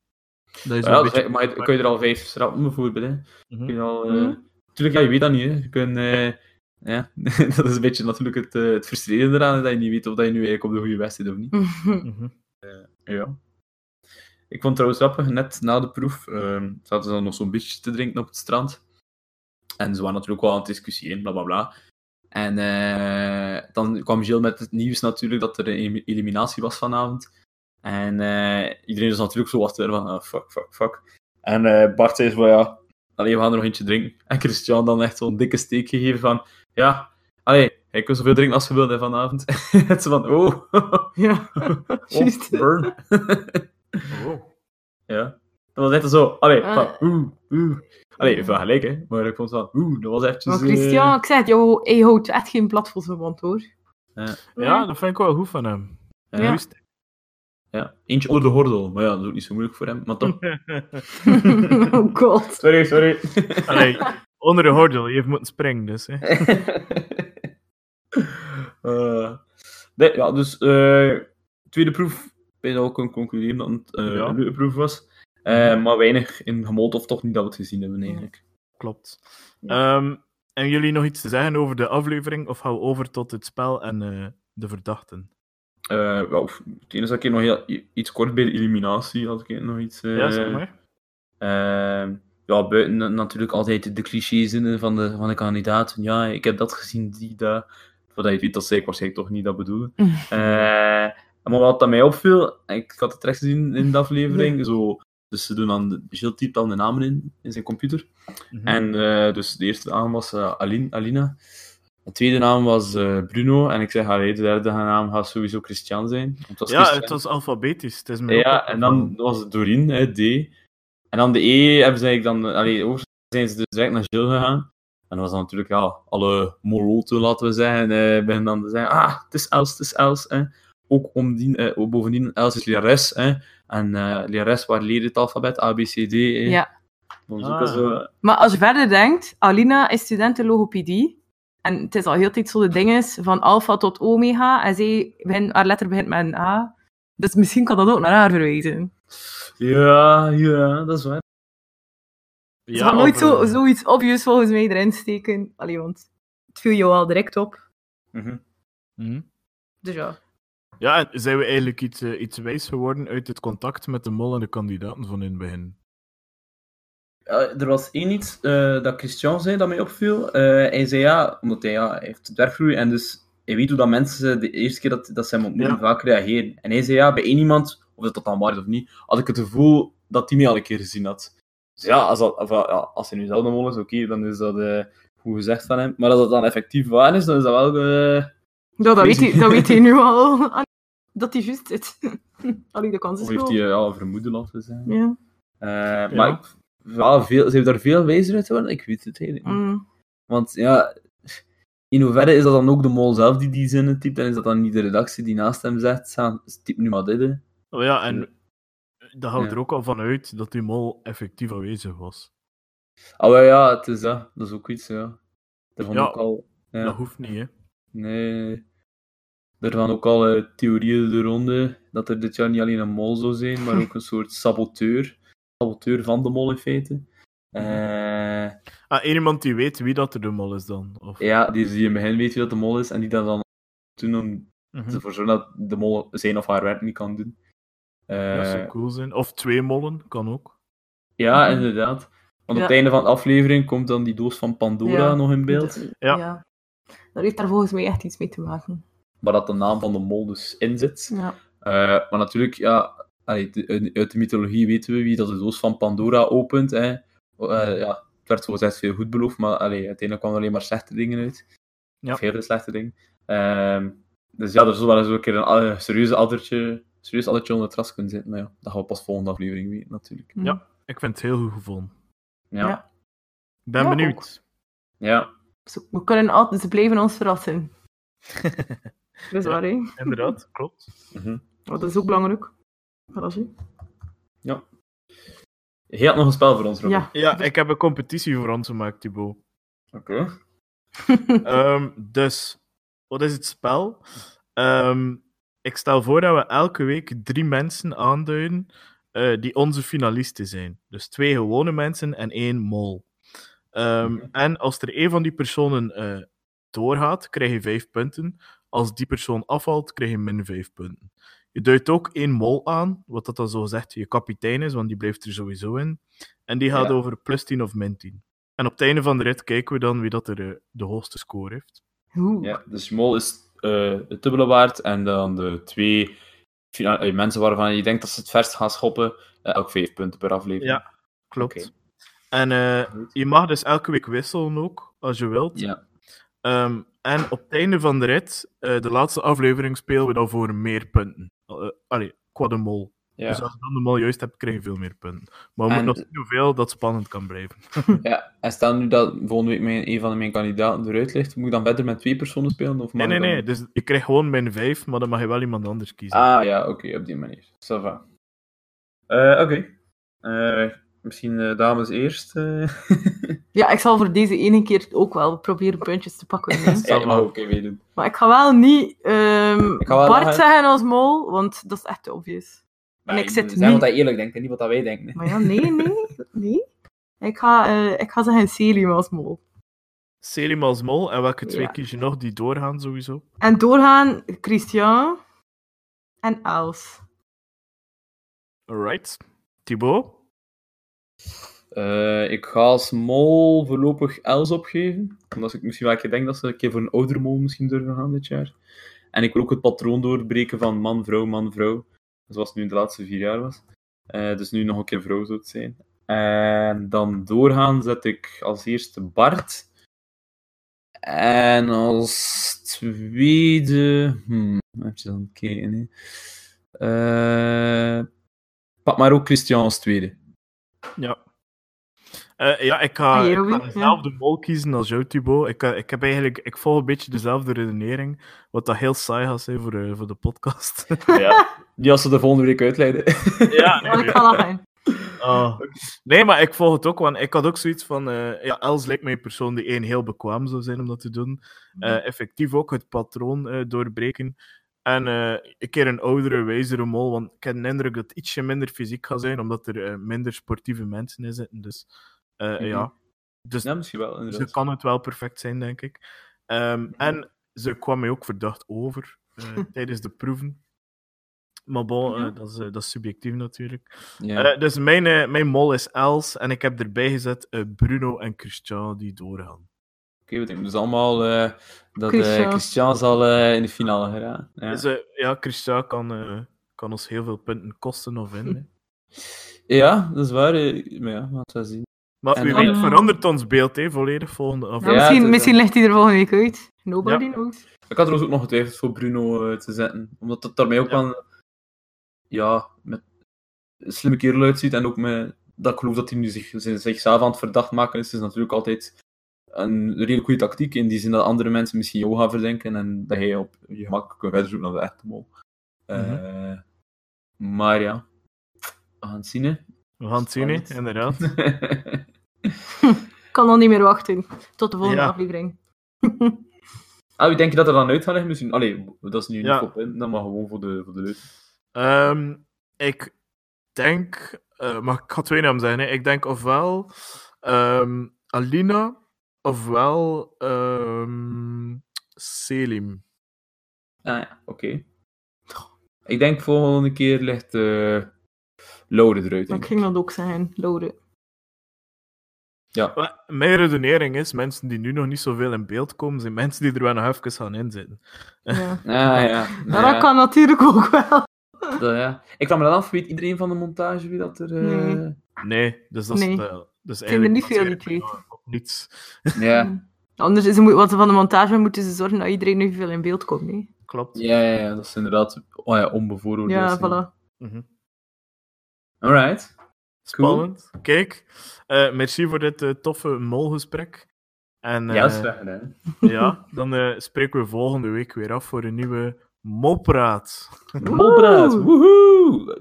Dat is Ja, een beetje... maar je- kun je er al vijf schrappen bijvoorbeeld. Hè. Mhm. Kun je al, eh, Mhm. Tuurlijk, ja, je weet dat niet. Hè. Je kunt, eh, ja, <laughs> dat is een beetje natuurlijk het, eh, het frustrerende eraan, dat je niet weet of dat je nu eigenlijk op de goede weg zit of niet. Mhm. Ja. Ik vond het trouwens grappig, net na de proef ehm, zaten ze dan nog zo'n beetje te drinken op het strand. En ze waren natuurlijk wel aan het discussiëren, bla bla bla. En eh, dan kwam Gilles met het nieuws natuurlijk dat er een eliminatie was vanavond. En eh, iedereen is natuurlijk zo wat van, ah, fuck, fuck, fuck. En eh, Bart zei zo van, ja, allee, we gaan er nog eentje drinken. En Christian dan echt zo'n dikke steek gegeven van, ja, allee, hij kan zoveel drinken als je wilt hè, vanavond. <laughs> en ze van, oh, <laughs> ja, <laughs> juist. oh burn. Oh. Ja. Dat was echt zo, allee, Ah. van, oeh, oeh. Allee, even gelijk, hè. Maar ik vond van, oeh, dat was eventjes... Maar eh, Christian, ik zei het, jou, hij houdt echt geen blad voor zijn mond, hoor. Ja, dat vind ik wel goed van hem. ja. Ja. Juist. ja. Eentje onder de gordel. Maar ja, dat is ook niet zo moeilijk voor hem. Maar toch. oh god. sorry, sorry. Allee, onder de gordel, je heeft moeten springen, dus. Hè. <laughs> Eh, nee, ja, dus... eh, tweede proef, ben je al kunnen concluderen dat het Ja. een leuke proef was. Eh, maar weinig in gemold, of toch niet dat we het gezien hebben, eigenlijk. Klopt. Ehm, en jullie nog iets te zeggen over de aflevering, of gaan we over tot het spel en de verdachten? Eh, wel, het enige dat ik nog heel, iets kort bij de eliminatie had ik nog iets... ja, zeg maar. Ja, buiten na- natuurlijk altijd de clichés van de, van de kandidaat. Van, Ja, ik heb dat gezien, die, dat. Voordat je weet, dat zei ik waarschijnlijk toch niet dat bedoelen. <laughs> Eh, maar wat dat mij opviel, ik had het recht gezien in de aflevering, zo, dus ze doen dan, de- Gilles typt dan de namen in, in zijn computer. Mhm. En eh, dus de eerste naam was eh, Aline, Alina. De tweede naam was eh, Bruno. En ik zeg, allee, de derde naam gaat sowieso Christian zijn. Want Het was ja, Christian. het was alfabetisch. Het is Ja, en dan was het Doreen, hè, D. En dan de E hebben ze eigenlijk dan... Allee, over zijn ze dus direct naar Gilles gegaan. En dan was dan natuurlijk, ja, alle moloten, laten we zeggen, eh, beginnen dan te zeggen, ah, het is Els, het is Els. Hè. Ook omdien, eh, bovendien, Els is lerares. Hè. En eh lerares, waar leer je het alfabet? A, B, C, D. Ja. Ah. zoeken ze... Maar als je verder denkt, Alina is student in logopedie. En het is al heel tijd zo de ding is, van alfa tot omega. En zij, haar letter begint met een A. Dus misschien kan dat ook naar haar verwijzen. Ja, ja, dat is waar. Ze Ja, gaat nooit of, zo, eh, zoiets obvious volgens mij erin steken. Allee, want het viel jou al direct op. Mhm. mhm. Dus ja. Ja, en zijn we eigenlijk iets, eh, iets wijs geworden uit het contact met de mol en de kandidaten van in het begin? Ja, er was één iets eh, dat Christian zei dat mij opviel. Eh, hij zei ja, omdat hij, ja, hij heeft het werkgroei en dus hij weet hoe dat mensen de eerste keer dat, dat ze hem ontmoeten Ja. vaak reageren. En hij zei ja, bij één iemand, of dat dat dan waar is of niet, had ik het gevoel dat hij mij al een keer gezien had. Dus ja, als, dat, of, ja, als hij nu zelf de mol is, oké, dan is dat eh, goed gezegd van hem. Maar als dat dan effectief waar is, dan is dat wel... eh, Ja, dat, weet hij, dat weet hij nu <laughs> al. <laughs> Dat hij juist zit. <laughs> Allee, de kans is of heeft hij eh, ja, vermoeden, laten we zeggen. Ja. Eh, Ja. Maar ik- ja, veel, ze heeft daar veel wijzer uit geworden? Ik weet het eigenlijk niet. Mm. Want ja, in hoeverre is dat dan ook de mol zelf die die zinnen typt? En is dat dan niet de redactie die naast hem zegt, "Sa- typ nu maar dit, hè?" Oh ja, en daar houdt Ja. er ook al van uit dat die mol effectief aanwezig was. Wel ja, het is dat. Dat is ook iets, ja. Daarvan Ja. ook al... Ja, Dat hoeft niet, hè. nee... Daarvan ook al eh, theorieën de ronde, dat er dit jaar niet alleen een mol zou zijn, maar ook een <laughs> soort saboteur. Saboteur van de mol, in feite. Eh, Ah, één iemand die weet wie dat er de mol is dan? Of... ja, die, die in het begin weet wie dat de mol is, en die dat dan doen om ervoor zorgen dat de mol zijn of haar werk niet kan doen. Eh, Dat zou cool zijn. Of twee mollen, kan ook. Ja, Mhm. inderdaad. Want Ja. op het einde van de aflevering komt dan die doos van Pandora Ja. nog in beeld. Ja. ja. Dat heeft daar volgens mij echt iets mee te maken. Waar dat de naam van de mol dus in zit. Ja. Eh, maar natuurlijk, ja, uit de mythologie weten we wie dat de doos van Pandora opent. Hè. Eh, ja, het werd zo gezegd veel goed beloofd, maar allee, uiteindelijk kwamen er alleen maar slechte dingen uit. Ja. Of hele slechte dingen. Ehm, dus ja, er zal wel eens ook een keer een uh, serieuze addertje, serieus addertje onder het ras kunnen zitten. Maar ja, dat gaan we pas volgende aflevering weten, natuurlijk. Mm. Ja. Ik vind het heel goed gevonden. Ja. Ja. Ik ben Ja, benieuwd. ja. Zo, we kunnen altijd, ze blijven ons verrassen. <laughs> Dat is waar, hè? Inderdaad, <laughs> klopt. Mhm. Maar dat is ook belangrijk. Dat zien. Je had nog een spel voor ons, Robin. Ja. Ja, ik heb een competitie voor ons gemaakt, Thibaut. Oké. Ehm, dus, wat is het spel? Ehm, ik stel voor dat we elke week drie mensen aanduiden eh, die onze finalisten zijn. Dus twee gewone mensen en één mol. Ehm. En als er één van die personen eh, doorgaat, krijg je vijf punten. Als die persoon afvalt, krijg je min vijf punten. Je duidt ook één mol aan, wat dat dan zo zegt je kapitein is, want die blijft er sowieso in. En die gaat Ja. over plus 10 of min 10. En op het einde van de rit kijken we dan wie dat er eh, de hoogste score heeft. Oeh. Ja, dus mol is eh het dubbele waard en dan de twee eh, mensen waarvan je denkt dat ze het verst gaan schoppen, eh, elk vijf punten per aflevering. Ja. Klopt. En eh, je mag dus elke week wisselen ook, als je wilt. Ja. Ehm, en op het einde van de rit, eh, de laatste aflevering, spelen we dan voor meer punten. Uh, allee, qua de mol. Ja. Dus als je dan de mol juist hebt, krijg je veel meer punten. Maar we En- moeten nog zien hoeveel dat spannend kan blijven. <laughs> ja. En stel nu dat volgende week mijn, een van mijn kandidaten eruit ligt, moet ik dan verder met twee personen spelen? Of Nee, nee, ik nee. dan- Dus je krijgt gewoon min 5, maar dan mag je wel iemand anders kiezen. Ah ja, oké, op die manier. Ça va. Eh, oké. Eh, misschien eh, dames eerst. eh. <laughs> Ja, ik zal voor deze ene keer ook wel proberen puntjes te pakken. <laughs> ja, ook even meedoen. maar ik ga wel niet ehm, Ik ga wel Bart nog- zeggen als mol, want dat is echt te En ik zit Zeg nu- wat hij eerlijk denkt en niet wat dat wij denken. hè. Maar ja, nee, nee, <laughs> nee. Ik ga, eh, ik ga zeggen Selim als mol. Selim als mol. En welke twee Ja. kies je nog die doorgaan, sowieso? En doorgaan Christian en Els. Alright. Thibaut? Eh, ik ga als mol voorlopig Els opgeven. Omdat ik misschien wel een keer denk dat ze een keer voor een oudere mol misschien durven gaan dit jaar. En ik wil ook het patroon doorbreken van man, vrouw, man, vrouw. Zoals het nu de laatste vier jaar was. Eh, dus nu nog een keer vrouw zou het zijn. En dan doorgaan zet ik als eerste Bart. En als tweede... Hmm, even aan het kijken. hè. Eh, pak maar ook Christian als tweede. Ja. Eh, ja, ik ga, Ah, ik ga dezelfde mol kiezen als jou, Thibaut. Ik, eh, ik, heb eigenlijk, ik volg een beetje dezelfde redenering, wat dat heel saai gaat zijn voor, eh, voor de podcast. Ja, <laughs> <laughs> die als ze de volgende week uitleiden. ja, <laughs> Oh, ik ga lachen. Ah. Nee, maar ik volg het ook, want ik had ook zoiets van... eh, ja, Els lijkt mij een persoon die één heel bekwaam zou zijn om dat te doen. Eh, effectief ook het patroon eh, doorbreken. En eh, een keer een oudere, wijzere mol, want ik heb de indruk dat het ietsje minder fysiek gaat zijn, omdat er eh, minder sportieve mensen in zitten. Dus eh, Mhm. ja, dus Ja, misschien wel, ze inderdaad. kan het wel perfect zijn, denk ik. Ehm, en ze kwam mij ook verdacht over eh, <laughs> tijdens de proeven. Maar bon, eh, Ja. dat, is, eh, dat is subjectief natuurlijk. Ja. Eh, dus mijn, mijn mol is Els en ik heb erbij gezet eh, Bruno en Christian die doorgaan. Oké, we denken dus allemaal eh, dat Christian. Christian, Christian zal eh, in de finale geraken. Ja. Dus, eh, ja, Christian kan, eh, kan ons heel veel punten kosten of winnen. ja, dat is waar. Maar ja, we het wel zien. Maar En wie weet verandert ons beeld hè, volledig volgende aflevering. Ja, misschien, misschien ligt hij er volgende week uit. Nobody Ja. knows. Ik had trouwens ook nog getwijfeld voor Bruno eh, te zetten. Omdat het daarmee ook Ja. wel ja, met een slimme kerel uitziet. En ook met, dat ik geloof dat hij nu zich, zich- zichzelf aan het verdacht maken is. is natuurlijk altijd een redelijk goede tactiek. In die zin dat andere mensen misschien jou gaan verdenken. En dat hij op je gemak kan verder zoeken naar de echte mol. Eh, Maar ja, we gaan het zien. Hè. We gaan het zien, hè, inderdaad. <laughs> Ik kan al niet meer wachten. Tot de volgende Ja. aflevering. ah, wie denk je dat er dan uit gaat liggen? Misschien, allee, dat is nu Ja. niet voor punten, maar gewoon voor de, voor de leuk. Ehm, ik denk, eh mag ik ga twee namen zeggen. Hè. Ik denk ofwel ehm, Alina ofwel ehm, Selim. Ah ja, oké. Ik denk volgende keer ligt eh Lode eruit. Ik ging dat ook zeggen, Lode. Ja. Mijn redenering is, mensen die nu nog niet zoveel in beeld komen, zijn mensen die er wel nog even gaan inzitten. Ja. Ah ja. Maar ja, dat kan natuurlijk ook wel. <laughs> dat, ja. Ik kwam me dan af, weet iedereen van de montage wie dat er... eh, Nee. Nee, dus dat is... Nee. eh, dus zijn er niet eigenlijk veel die twee. niets. <laughs> Ja. <laughs> Anders is het, wat ze van de montage moeten ze zorgen dat iedereen nu veel in beeld komt. hè. Klopt. Ja, ja, ja, dat is inderdaad oh ja, onbevooroordeeld. Ja, voilà. Mhm. Alright. Spannend. Kijk, eh, merci voor dit eh, toffe molgesprek. En Ja, dat is graag gedaan. ja, dan eh, spreken we volgende week weer af voor een nieuwe Mopraat. Molpraat. Woehoe.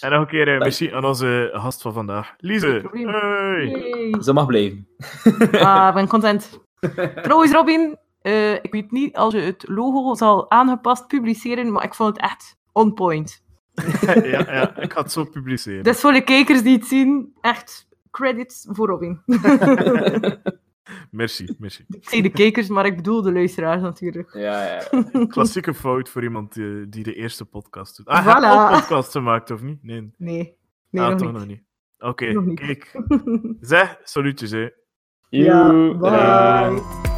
En nog een keer eh, merci aan onze gast van vandaag, Lise. Hey. Ze mag blijven. Ah, ik ben content. <laughs> Trouwens, Robin, eh, ik weet niet als je het logo zal aangepast publiceren, maar ik vond het echt on point. <laughs> ja, ja, ik ga het zo publiceren. Dus voor de kijkers die het zien, echt credits voor Robin. <laughs> Merci, merci. ik zeg de kijkers, maar ik bedoel de luisteraars natuurlijk. Ja, ja. <laughs> Klassieke fout voor iemand die, die de eerste podcast doet. Ah, Voilà. heb je al podcasts gemaakt, of niet? Nee, Nee, nee ah, nog toch niet. nog niet. Oké, kijk. <laughs> Zeg, salutjes, hè. Ja, bye.